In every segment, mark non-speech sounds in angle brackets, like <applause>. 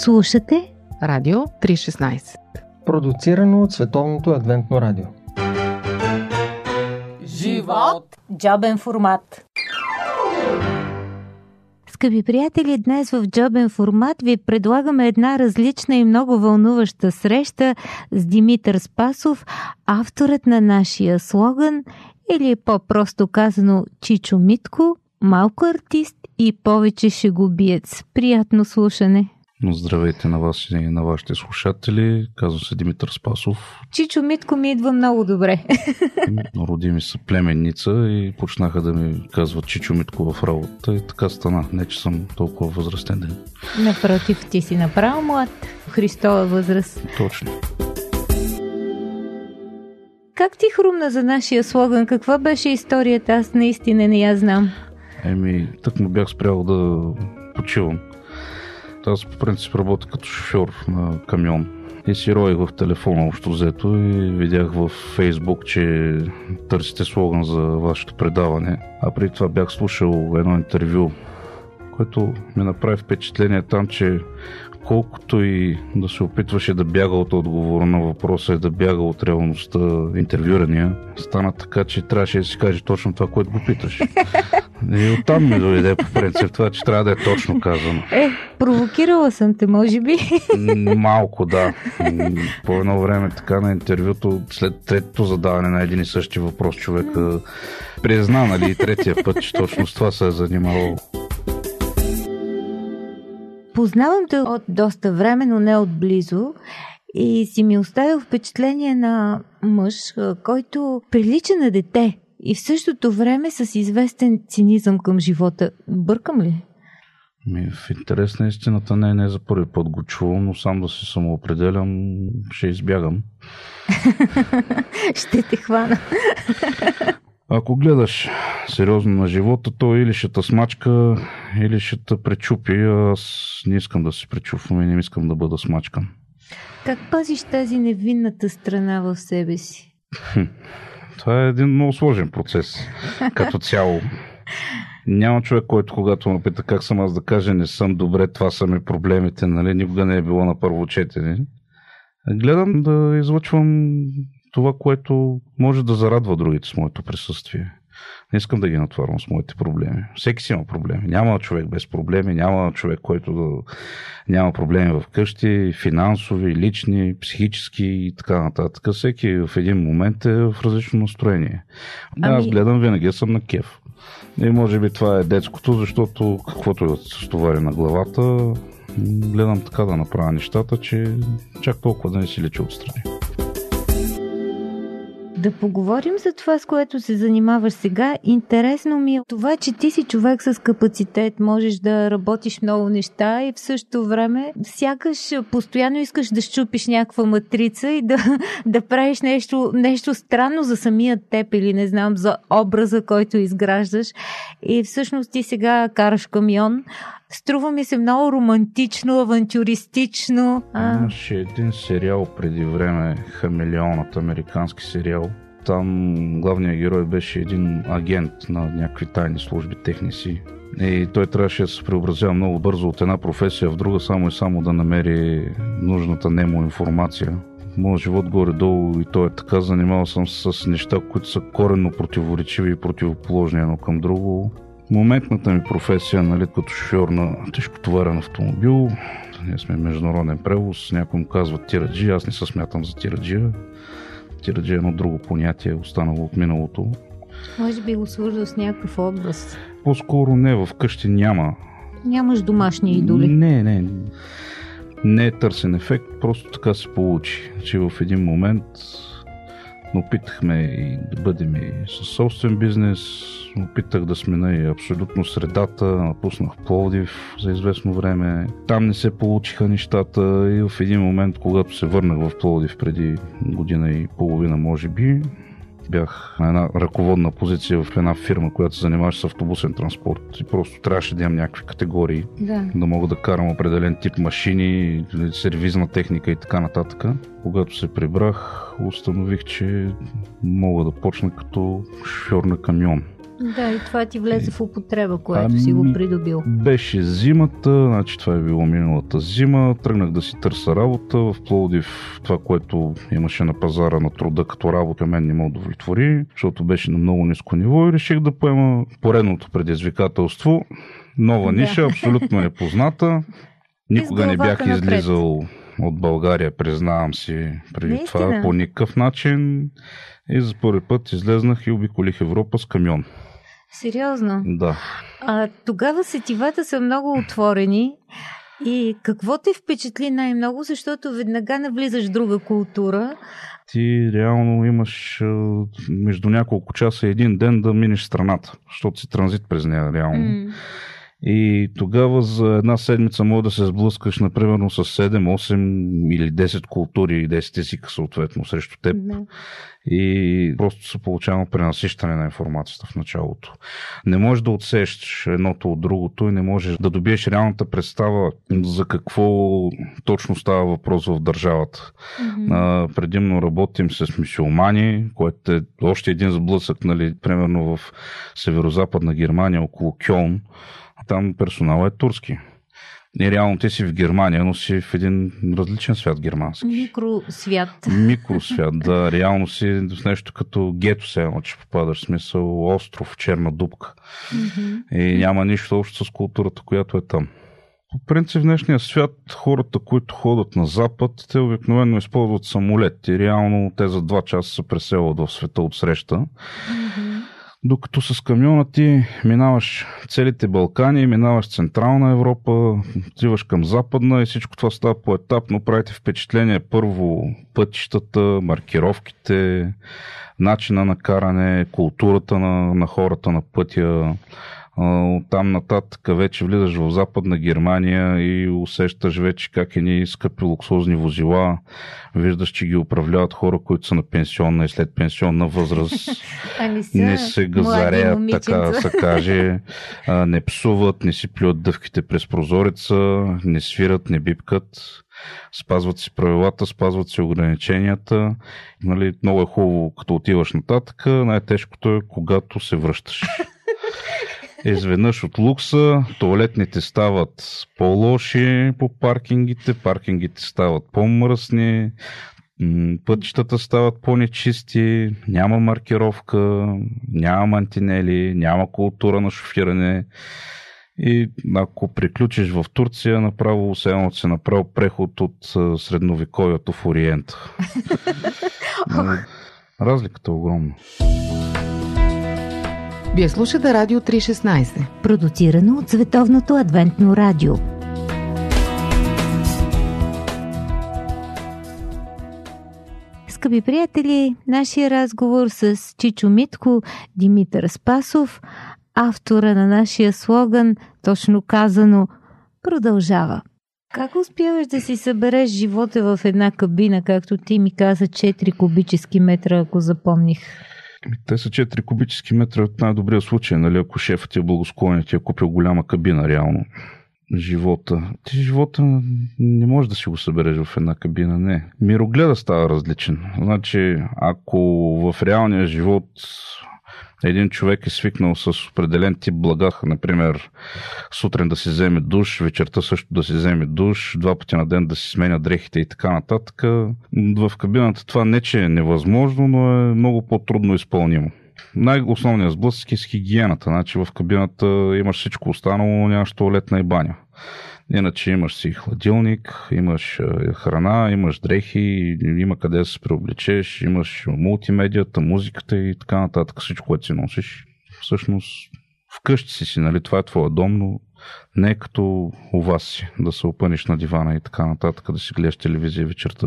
Слушате Радио 316 Продуцирано от Световното адвентно радио Живот! Джобен формат Скъпи приятели, днес в Джобен формат ви предлагаме една различна и много вълнуваща среща с Димитър Спасов, авторът на нашия слоган или по-просто казано Чичо Митко, малко артист и повече шегубиец. Приятно слушане! Здравейте на вас и на вашите слушатели. Казвам се Димитър Спасов. Чичо Митко ми идва много добре. <laughs> Роди ми са племенница и почнаха да ми казват Чичо Митко в работа и така стана. Не, че съм толкова възрастен ден. Напротив, ти си направо млад. Христова възраст. Точно. Как ти хрумна за нашия слоган? Каква беше историята? Аз наистина не я знам. Еми, так му бях спрял да почивам. Аз по принцип работя като шофьор на камион. И си роих в телефона общо взето и видях в Фейсбук, че търсите слоган за вашето предаване. А преди това бях слушал едно интервю, което ми направи впечатление там, че колкото и да се опитваше да бяга от отговора на въпроса и да бяга от реалността интервюрания, стана така, че трябваше да си каже точно това, което го питаш. <laughs> И оттам ми дойде по принцип това, че трябва да е точно казано. Е, провокирала съм те, може би. Малко, да. По едно време така на интервюто, след третото задаване на един и същи въпрос, човека призна, нали, третия път, че точно с това се е занимавал. Познавам те от доста време, но не отблизо. И си ми оставил впечатление на мъж, който прилича на дете и в същото време с известен цинизъм към живота. Бъркам ли? Ми, в интерес на истината не, не за първи път го чувам, но сам да се самоопределям, ще избягам. <laughs> ще те хвана. Ако гледаш сериозно на живота, то или ще те смачка, или ще те пречупи. Аз не искам да се пречупвам и не искам да бъда смачкан. Как пазиш тази невинната страна в себе си? Това е един много сложен процес, като <laughs> цяло. Няма човек, който когато ме пита как съм аз да кажа не съм добре, това са ми проблемите, нали? Никога не е било на първо четене. Гледам да излъчвам това, което може да зарадва другите с моето присъствие. Не искам да ги натварвам с моите проблеми. Всеки си има проблеми. Няма човек без проблеми, няма човек, който да няма проблеми в къщи, финансови, лични, психически и така нататък. Всеки в един момент е в различно настроение. Ами... Аз гледам винаги съм на кеф. И може би това е детското, защото каквото е стовари на главата, гледам така да направя нещата, че чак толкова да не си лечи отстрани. Да поговорим за това, с което се занимаваш сега. Интересно ми е това, че ти си човек с капацитет, можеш да работиш много неща и в същото време сякаш постоянно искаш да щупиш някаква матрица и да, <laughs> да правиш нещо, нещо странно за самия теб или не знам, за образа, който изграждаш. И всъщност ти сега караш камион. Струва ми се много романтично, авантюристично. А... Имаше един сериал преди време, Хамелеонът, американски сериал. Там главният герой беше един агент на някакви тайни служби, техници. И той трябваше да се преобразява много бързо от една професия в друга, само и само да намери нужната немо информация. Моят живот горе-долу и той е така. Занимавал съм с неща, които са коренно противоречиви и противоположни едно към друго моментната ми професия, нали, като шофьор на тежкотоварен автомобил, ние сме международен превоз, някой му казва тираджи, аз не се смятам за тираджия. Тираджи е едно друго понятие, останало от миналото. Може би го свързал с някакъв образ. По-скоро не, в къщи няма. Нямаш домашни идоли? Не, не. Не е търсен ефект, просто така се получи, че в един момент опитахме и да бъдем и със собствен бизнес, опитах да смена и абсолютно средата, напуснах Пловдив за известно време. Там не се получиха нещата и в един момент, когато се върнах в Пловдив преди година и половина, може би, бях на една ръководна позиция в една фирма, която се занимаваше с автобусен транспорт и просто трябваше да имам някакви категории, да, да мога да карам определен тип машини, сервизна техника и така нататък. Когато се прибрах, установих, че мога да почна като шофьор на камион. Да, и това ти влезе в употреба, което ами, си го Ами, придобил. Беше зимата, значи това е било миналата зима. Тръгнах да си търся работа в Пловдив. Това, което имаше на пазара на труда като работа, мен не ме удовлетвори, защото беше на много ниско ниво и реших да поема поредното предизвикателство. Нова Да. ниша, абсолютно непозната. Никога не бях напред. излизал от България, признавам си преди Наистина? това по никакъв начин. И за първи път излезнах и обиколих Европа с камион. Сериозно. Да. А тогава сетивата са много отворени. И какво те впечатли най-много, защото веднага навлизаш в друга култура. ти реално имаш между няколко часа и един ден да минеш страната, защото си транзит през нея реално. М. И тогава за една седмица може да се сблъскаш, например, с 7, 8 или 10 култури и 10 езика съответно срещу теб. Да. И просто се получава пренасищане на информацията в началото. Не можеш да отсееш едното от другото и не можеш да добиеш реалната представа за какво точно става въпрос в държавата. Мгм. А, предимно работим с мисиомани, което е още един сблъсък, нали, примерно в северо-западна Германия, около Кьолн. Там персонал е турски. И реално ти си в Германия, но си в един различен свят германски. Микросвят. Микросвят, да. <laughs> Реално си в нещо като гето се едно, че попадаш в смисъл остров, черна дупка. И няма нищо общо с културата, която е там. По принцип в днешния свят хората, които ходят на запад, те обикновено използват самолет и реално те за два часа се преселват в света от среща. Мгм. Докато с камиона ти минаваш целите Балкани, минаваш Централна Европа, отиваш към Западна и всичко това става по-етапно. Правите впечатление първо пътищата, маркировките, начина на каране, културата на, на хората на пътя. От там нататък вече влизаш в Западна Германия и усещаш вече как едни скъпи луксозни возила. Виждаш, че ги управляват хора, които са на пенсионна и след пенсионна възраст не <laughs> са не се газареят, така се каже, не псуват, не си плюят дъвките през прозореца, не свират, не бипкат, спазват си правилата, спазват си ограниченията. Нали, много е хубаво, като отиваш нататък, най-тежкото е когато се връщаш. <laughs> Изведнъж от лукса туалетните стават по-лоши по паркингите, паркингите стават по-мръсни, пътищата стават по-нечисти, няма маркировка, няма мантинели, няма култура на шофиране. И ако приключиш в Турция, направо едно си направил преход от средновековието в Ориента. <laughs> Разликата е огромна. Вие слушате Радио 316. Продуцирано от Световното адвентно радио. Скъпи приятели, нашия разговор с Чичо Митко, Димитър Спасов, автора на нашия слоган, точно казано, продължава. Как успяваш да си събереш живота в една кабина, както ти ми каза, 4 кубически метра, ако запомних? Те са 4 кубически метра от най-добрия случай, нали? Ако шефът ти е благосклонен, ти е купил голяма кабина, реално. Живота. Ти живота не можеш да си го събереш в една кабина, не. Мирогледа става различен. Значи, ако в реалния живот един човек е свикнал с определен тип блага, например, сутрин да си вземе душ, вечерта също да си вземе душ, два пъти на ден да си сменя дрехите и така нататък. В кабината това не, че е невъзможно, но е много по-трудно изпълнимо. Най-основният сблъсък е с хигиената. Значи в кабината имаш всичко останало, нямаш туалетна и баня. Иначе имаш си хладилник, имаш е, храна, имаш дрехи, има къде да се преобличеш, имаш мултимедията, музиката и така нататък. Всичко, което си носиш. Всъщност вкъщи си си, нали? Това е твоя дом, но не е като у вас си, да се опънеш на дивана и така нататък, да си гледаш телевизия вечерта.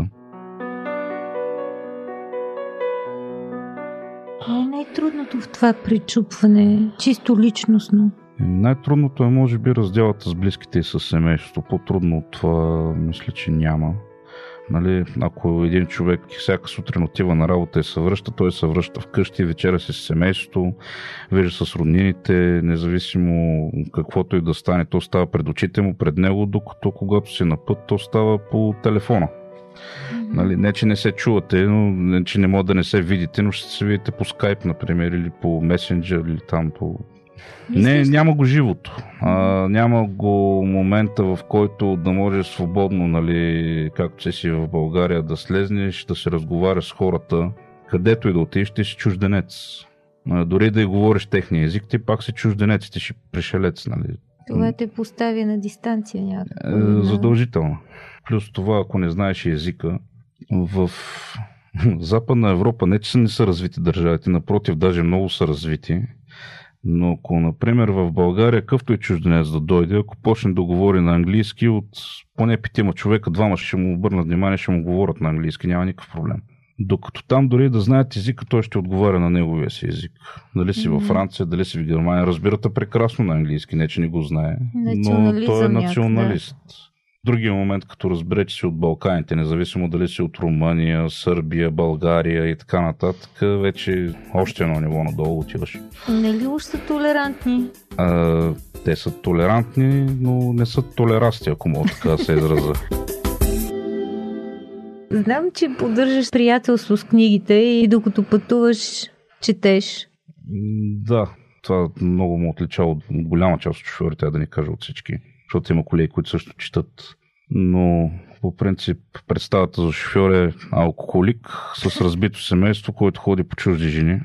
Е най-трудното в това причупване, чисто личностно? Най-трудното е, може би, разделата с близките и с семейството. По-трудно от това, мисля, че няма. Нали, ако един човек всяка сутрин отива на работа и се връща, той се връща вкъщи, вечера си с семейството, вижда с роднините, независимо каквото и да стане, то става пред очите му, пред него, докато когато си на път, то става по телефона. Нали, не, че не се чувате, но не, че не може да не се видите, но ще се видите по скайп, например, или по месенджер, или там по... Не, няма го живото. А, няма го момента, в който да можеш свободно, нали, както си в България, да слезнеш, да се разговаряш с хората, където и да отидеш, ти си чужденец. А, дори да и говориш техния език, ти пак си чужденец, ти си пришелец, нали. Това те поставя на дистанция някакво. Е, задължително. Плюс това, ако не знаеш езика, в <laughs> Западна Европа не че не са развити държавите, напротив, даже много са развити. Но ако, например, в България къвто е чужденец да дойде, ако почне да говори на английски, от поне петима човека, двама ще му обърнат внимание, ще му говорят на английски, няма никакъв проблем. Докато там дори да знаят езика, той ще отговаря на неговия си език. Дали си mm-hmm. във Франция, дали си в Германия, разбирате прекрасно на английски, не че не го знае, но той е националист. Да. Другия момент, като разбере, че си от Балканите, независимо дали си от Румъния, Сърбия, България и така нататък, вече още едно ниво надолу отиваш. Нали уж са толерантни? А, те са толерантни, но не са толерасти, ако мога така да се израза. Знам, че поддържаш приятелство с книгите и докато пътуваш, четеш. Да, това много му отличава от голяма част от шофьорите, да ни кажа от всички. Защото има колеги, които също четат. Но по принцип представата за шофьор е алкохолик с разбито семейство, който ходи по чужди жени.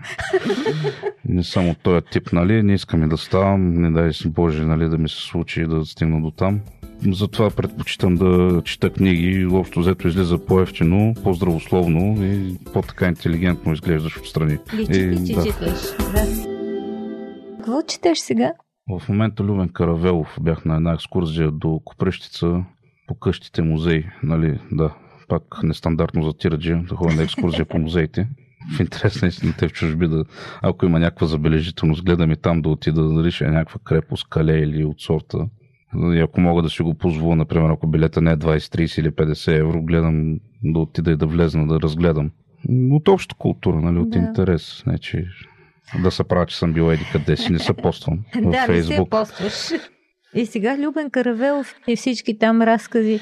<laughs> Не само този тип, нали? Не искаме да ставам, не дай си Боже, нали, да ми се случи да стигна до там. Затова предпочитам да чета книги. Общо взето излиза по-ефтино, по-здравословно и по-така интелигентно изглеждаш отстрани. Личи, че да. четеш. Да. Какво четеш сега? В момента Любен Каравелов бях на една екскурзия до Копрещица по къщите музеи. Нали, да, пак нестандартно за тираджи, да ходя на екскурзия по музеите. В интерес на истината в чужби, да, ако има някаква забележителност, гледам и там да отида да реши някаква крепост, кале или от сорта. И ако мога да си го позволя, например, ако билета не е 20, 30 или 50 евро, гледам да отида и да влезна, да разгледам. От обща култура, нали, от да. интерес. Не, че да се правя, че съм бил еди къде си, не се поствам в да, Фейсбук. Да, не се постваш. И сега Любен Каравелов и всички там разкази.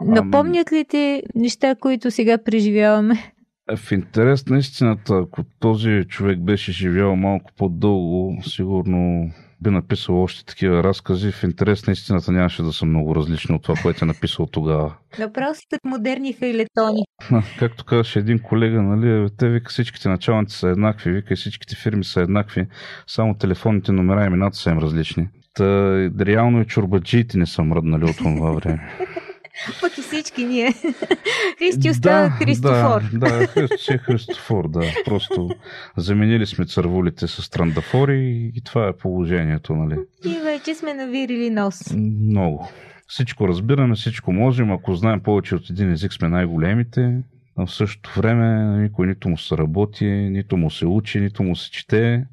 Напомнят ли ти неща, които сега преживяваме? В интерес на истината, ако този човек беше живял малко по-дълго, сигурно би написал още такива разкази. В интерес на истината нямаше да са много различни от това, което е написал тогава. Направо са модерни фейлетони. Както казваше един колега, нали, те вика всичките началници са еднакви, вика и всичките фирми са еднакви, само телефонните номера и имената са им различни. Та, реално и чурбаджиите не са мръднали от това време. <laughs> Пък и всички ние. <laughs> Христи остава да, Христофор. Да, да Христо си е Христофор, да. Просто заменили сме цървулите с трандафори и това е положението, нали? И вече сме навирили нос. Много. Всичко разбираме, всичко можем. Ако знаем повече от един език, сме най-големите. А в същото време никой нито му се работи, нито му се учи, нито му се чете.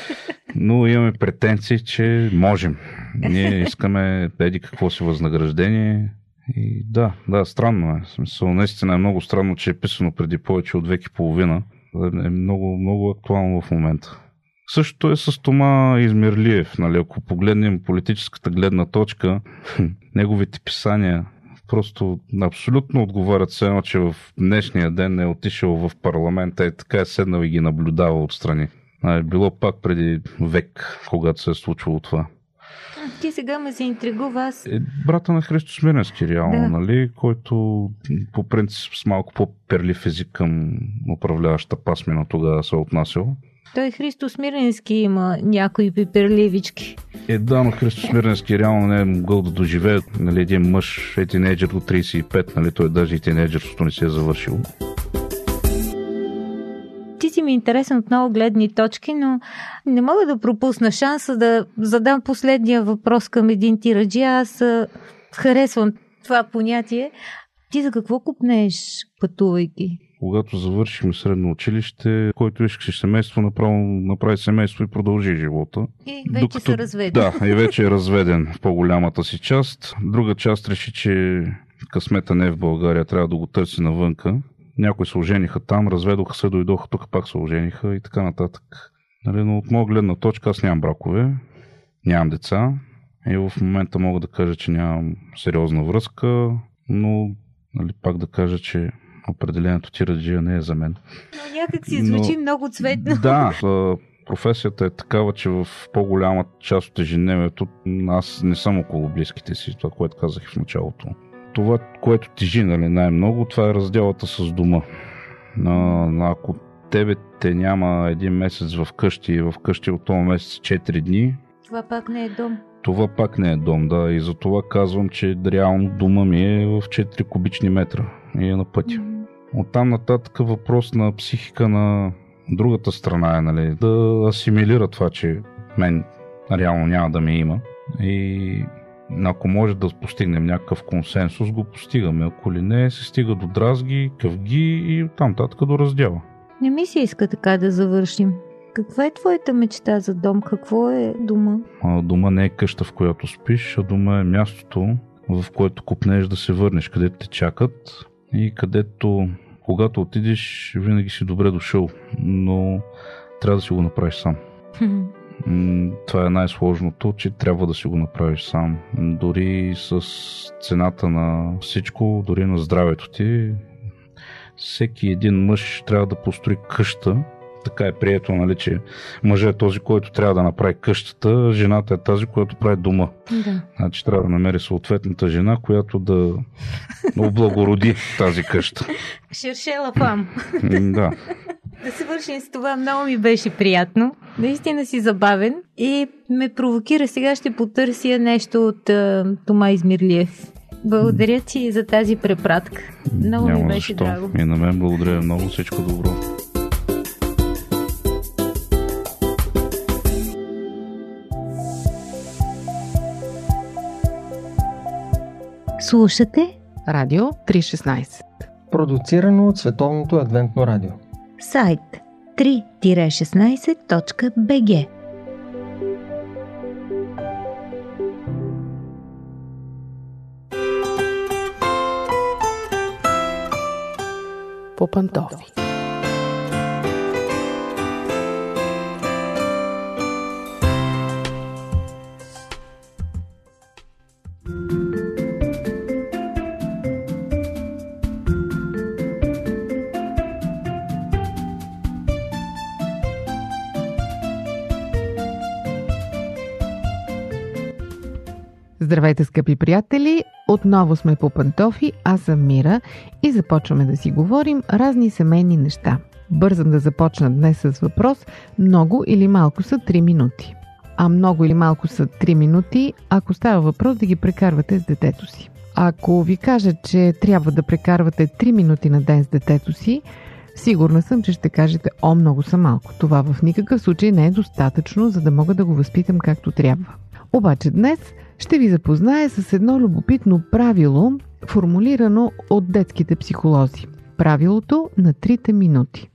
<laughs> Но имаме претенции, че можем. Ние искаме еди какво си възнаграждение, и да, да, странно е. Смисъл, наистина е много странно, че е писано преди повече от век и половина. Е много, много актуално в момента. Същото е с Тома Измирлиев. Нали? Ако погледнем политическата гледна точка, <laughs> неговите писания просто абсолютно отговарят се едно, че в днешния ден е отишъл в парламента и така е седнал и ги наблюдава отстрани. Било пак преди век, когато се е случвало това. Ти сега ме се интригува аз. Е, брата на Христо Смиренски, реално, да. нали, който по принцип с малко по-перлив език към управляваща пасмина тогава се е отнасял. Той Христо Смиренски има някои пиперливички. Е, да, но Христо Смиренски реално не е могъл да доживее. Нали, един мъж е тинейджър до 35, нали, той даже и тинейджърството не се е завършил ми интересен от много гледни точки, но не мога да пропусна шанса да задам последния въпрос към един тираджи. Аз харесвам това понятие. Ти за какво купнеш пътувайки? Когато завършихме средно училище, който искаше семейство, направо направи семейство и продължи живота. И вече Докато, са разведен. Да, и вече е разведен в по-голямата си част. Друга част реши, че късмета не е в България, трябва да го търси навънка някои се ожениха там, разведоха се, дойдоха тук, пак се ожениха и така нататък. Нали, но от моя гледна точка аз нямам бракове, нямам деца и в момента мога да кажа, че нямам сериозна връзка, но нали, пак да кажа, че определението тираджия не е за мен. Но някак си звучи Но- много цветно. Да, <laughs> професията е такава, че в по-голяма част от ежедневието аз не съм около близките си, това, което казах и в началото. Това, което тежи нали, най-много, това е разделата с дома. А, ако тебе те няма един месец в къщи и в къщи от този месец 4 дни, Това пак не е дом. това пак не е дом, да. И затова казвам, че реално дома ми е в 4 кубични метра и е на пътя. Оттам нататък въпрос на психика на другата страна е, нали, да асимилира това, че мен реално няма да ме има. И ако може да постигнем някакъв консенсус, го постигаме. Ако ли не, се стига до дразги, къвги и оттам нататък до раздела. Не ми се иска така да завършим. Каква е твоята мечта за дом? Какво е дома? А дома не е къща, в която спиш, а дома е мястото, в което купнеш да се върнеш, където те чакат и където, когато отидеш, винаги си добре дошъл, но трябва да си го направиш сам. <laughs> Това е най-сложното, че трябва да си го направиш сам. Дори с цената на всичко, дори на здравето ти, всеки един мъж трябва да построи къща. Така е прието, нали, че мъжът е този, който трябва да направи къщата, жената е тази, която прави дома. да. Значи трябва да намери съответната жена, която да облагороди тази къща. Шершела фам. М, Да. Да се вършим с това. Много ми беше приятно. Наистина си забавен и ме провокира. Сега ще потърся нещо от а, Тома Измирлиев. Благодаря ти за тази препратка. Много ми Няма беше защо. драго. И на мен благодаря много. Всичко добро. Слушате Радио 316. Продуцирано от Световното адвентно радио. Сайт 3-16.bg По пантофи. Здравейте, скъпи приятели! Отново сме по пантофи, аз съм Мира и започваме да си говорим разни семейни неща. Бързам да започна днес с въпрос много или малко са 3 минути. А много или малко са 3 минути, ако става въпрос да ги прекарвате с детето си. Ако ви кажа, че трябва да прекарвате 3 минути на ден с детето си, сигурна съм, че ще кажете, о, много са малко. Това в никакъв случай не е достатъчно, за да мога да го възпитам както трябва. Обаче днес ще ви запозная с едно любопитно правило, формулирано от детските психолози. Правилото на трите минути.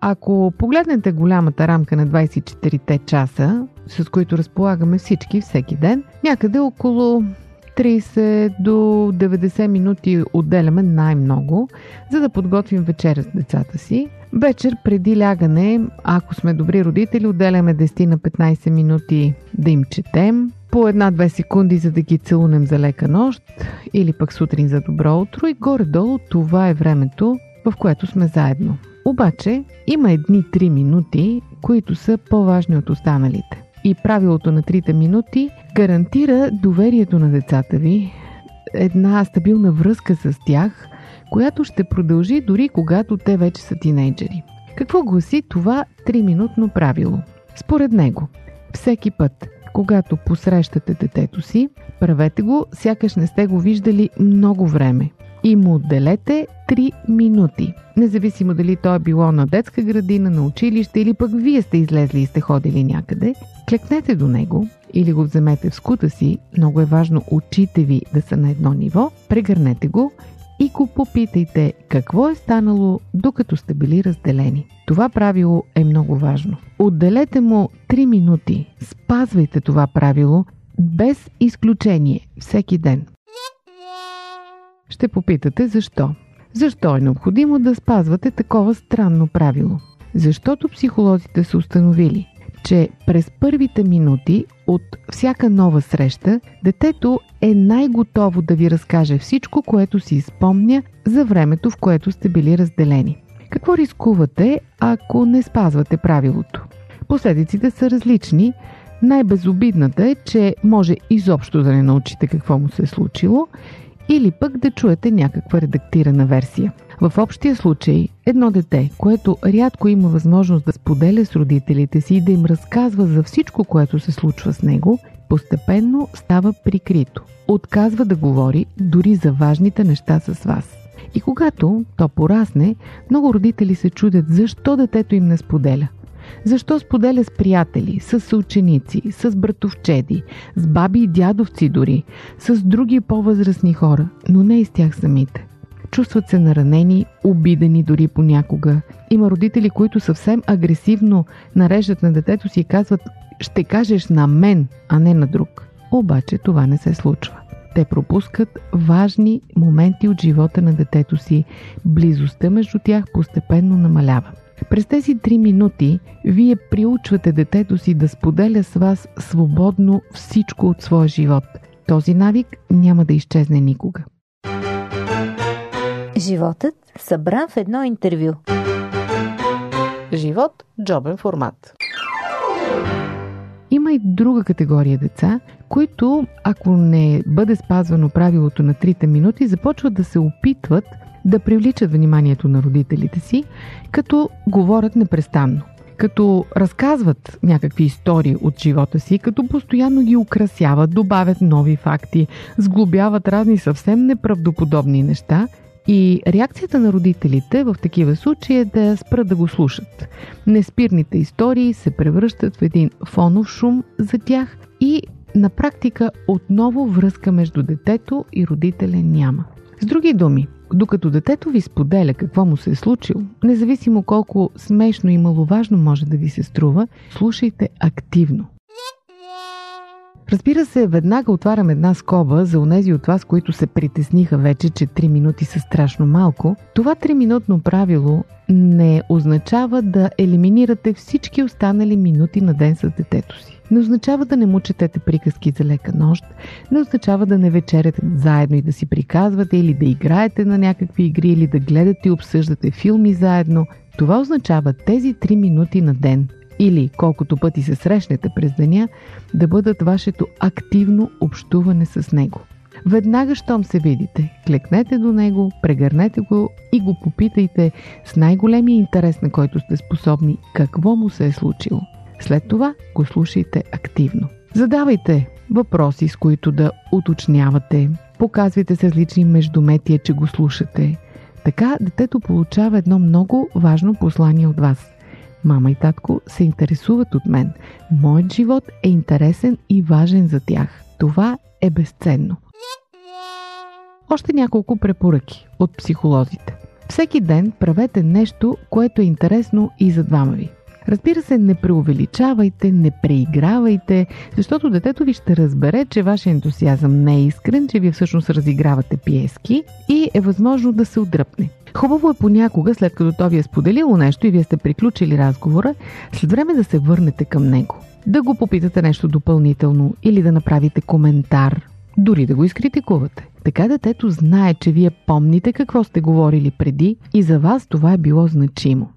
Ако погледнете голямата рамка на 24-те часа, с които разполагаме всички всеки ден, някъде около 30 до 90 минути отделяме най-много, за да подготвим вечеря с децата си. Вечер преди лягане, ако сме добри родители, отделяме 10 на 15 минути да им четем, по една-две секунди, за да ги целунем за лека нощ или пък сутрин за добро утро и горе-долу това е времето, в което сме заедно. Обаче има едни 3 минути, които са по-важни от останалите. И правилото на трите минути гарантира доверието на децата ви, една стабилна връзка с тях, която ще продължи дори когато те вече са тинейджери. Какво гласи това 3-минутно правило? Според него, всеки път, когато посрещате детето си, правете го, сякаш не сте го виждали много време. И му отделете 3 минути. Независимо дали то е било на детска градина, на училище или пък вие сте излезли и сте ходили някъде, клекнете до него или го вземете в скута си, много е важно очите ви да са на едно ниво, прегърнете го и го попитайте какво е станало докато сте били разделени. Това правило е много важно. Отделете му 3 минути. Спазвайте това правило без изключение всеки ден. Ще попитате защо. Защо е необходимо да спазвате такова странно правило? Защото психолозите са установили, че през първите минути от всяка нова среща детето е най-готово да ви разкаже всичко, което си спомня за времето, в което сте били разделени. Какво рискувате, ако не спазвате правилото? Последиците са различни. Най-безобидната е, че може изобщо да не научите какво му се е случило или пък да чуете някаква редактирана версия. В общия случай, едно дете, което рядко има възможност да споделя с родителите си и да им разказва за всичко, което се случва с него, постепенно става прикрито. Отказва да говори дори за важните неща с вас. И когато то порасне, много родители се чудят защо детето им не споделя. Защо споделя с приятели, с съученици, с братовчеди, с баби и дядовци дори, с други по-възрастни хора, но не и с тях самите. Чувстват се наранени, обидени дори понякога. Има родители, които съвсем агресивно нареждат на детето си и казват «Ще кажеш на мен, а не на друг». Обаче това не се случва. Те пропускат важни моменти от живота на детето си. Близостта между тях постепенно намалява. През тези три минути вие приучвате детето си да споделя с вас свободно всичко от своя живот. Този навик няма да изчезне никога. Животът събран в едно интервю. Живот – джобен формат. Има и друга категория деца, които, ако не бъде спазвано правилото на трите минути, започват да се опитват да привличат вниманието на родителите си, като говорят непрестанно. Като разказват някакви истории от живота си, като постоянно ги украсяват, добавят нови факти, сглобяват разни съвсем неправдоподобни неща и реакцията на родителите в такива случаи е да спрат да го слушат. Неспирните истории се превръщат в един фонов шум за тях и на практика отново връзка между детето и родителя няма. С други думи, докато детето ви споделя какво му се е случило, независимо колко смешно и маловажно може да ви се струва, слушайте активно. Разбира се, веднага отварям една скоба за онези от вас, които се притесниха вече, че 3 минути са страшно малко. Това 3-минутно правило не означава да елиминирате всички останали минути на ден с детето си. Не означава да не му четете приказки за лека нощ, не означава да не вечеряте заедно и да си приказвате или да играете на някакви игри или да гледате и обсъждате филми заедно. Това означава тези 3 минути на ден или колкото пъти се срещнете през деня, да бъдат вашето активно общуване с него. Веднага, щом се видите, клекнете до него, прегърнете го и го попитайте с най-големия интерес, на който сте способни, какво му се е случило. След това го слушайте активно. Задавайте въпроси, с които да уточнявате. Показвайте с различни междуметия, че го слушате. Така детето получава едно много важно послание от вас. Мама и татко се интересуват от мен. Моят живот е интересен и важен за тях. Това е безценно. Още няколко препоръки от психолозите. Всеки ден правете нещо, което е интересно и за двама ви. Разбира се, не преувеличавайте, не преигравайте, защото детето ви ще разбере, че вашия ентусиазъм не е искрен, че вие всъщност разигравате пиески и е възможно да се отдръпне. Хубаво е понякога, след като то ви е споделило нещо и вие сте приключили разговора, след време да се върнете към него. Да го попитате нещо допълнително или да направите коментар, дори да го изкритикувате. Така детето знае, че вие помните какво сте говорили преди и за вас това е било значимо.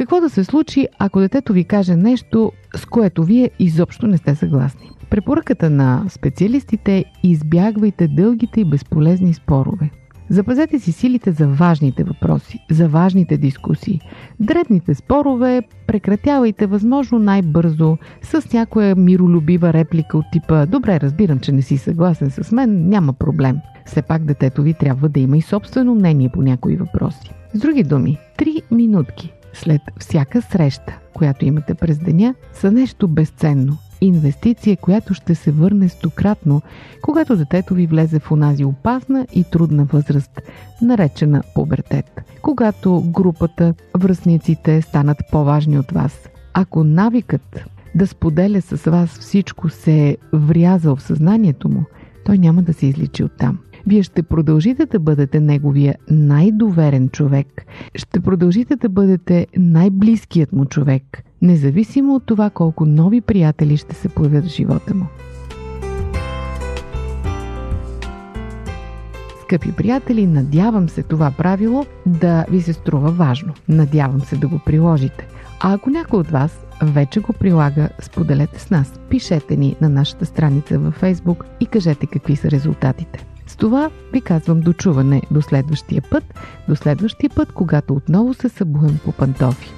Какво да се случи, ако детето ви каже нещо, с което вие изобщо не сте съгласни? Препоръката на специалистите е избягвайте дългите и безполезни спорове. Запазете си силите за важните въпроси, за важните дискусии. Дребните спорове прекратявайте възможно най-бързо с някоя миролюбива реплика от типа «Добре, разбирам, че не си съгласен с мен, няма проблем». Все пак детето ви трябва да има и собствено мнение по някои въпроси. С други думи, три минутки след всяка среща, която имате през деня, са нещо безценно. Инвестиция, която ще се върне стократно, когато детето ви влезе в онази опасна и трудна възраст, наречена пубертет. Когато групата, връзниците станат по-важни от вас. Ако навикът да споделя с вас всичко се е врязал в съзнанието му, той няма да се изличи оттам. Вие ще продължите да бъдете неговия най-доверен човек. Ще продължите да бъдете най-близкият му човек, независимо от това колко нови приятели ще се появят в живота му. Скъпи приятели, надявам се това правило да ви се струва важно. Надявам се да го приложите. А ако някой от вас вече го прилага, споделете с нас. Пишете ни на нашата страница във Facebook и кажете какви са резултатите. Това ви казвам дочуване до следващия път, до следващия път, когато отново се събуем по пантофи.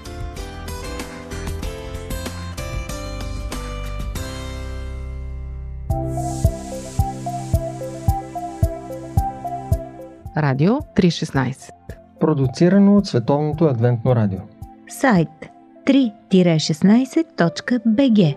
Радио 316 Продуцирано от Световното адвентно радио. Сайт 3-16.bg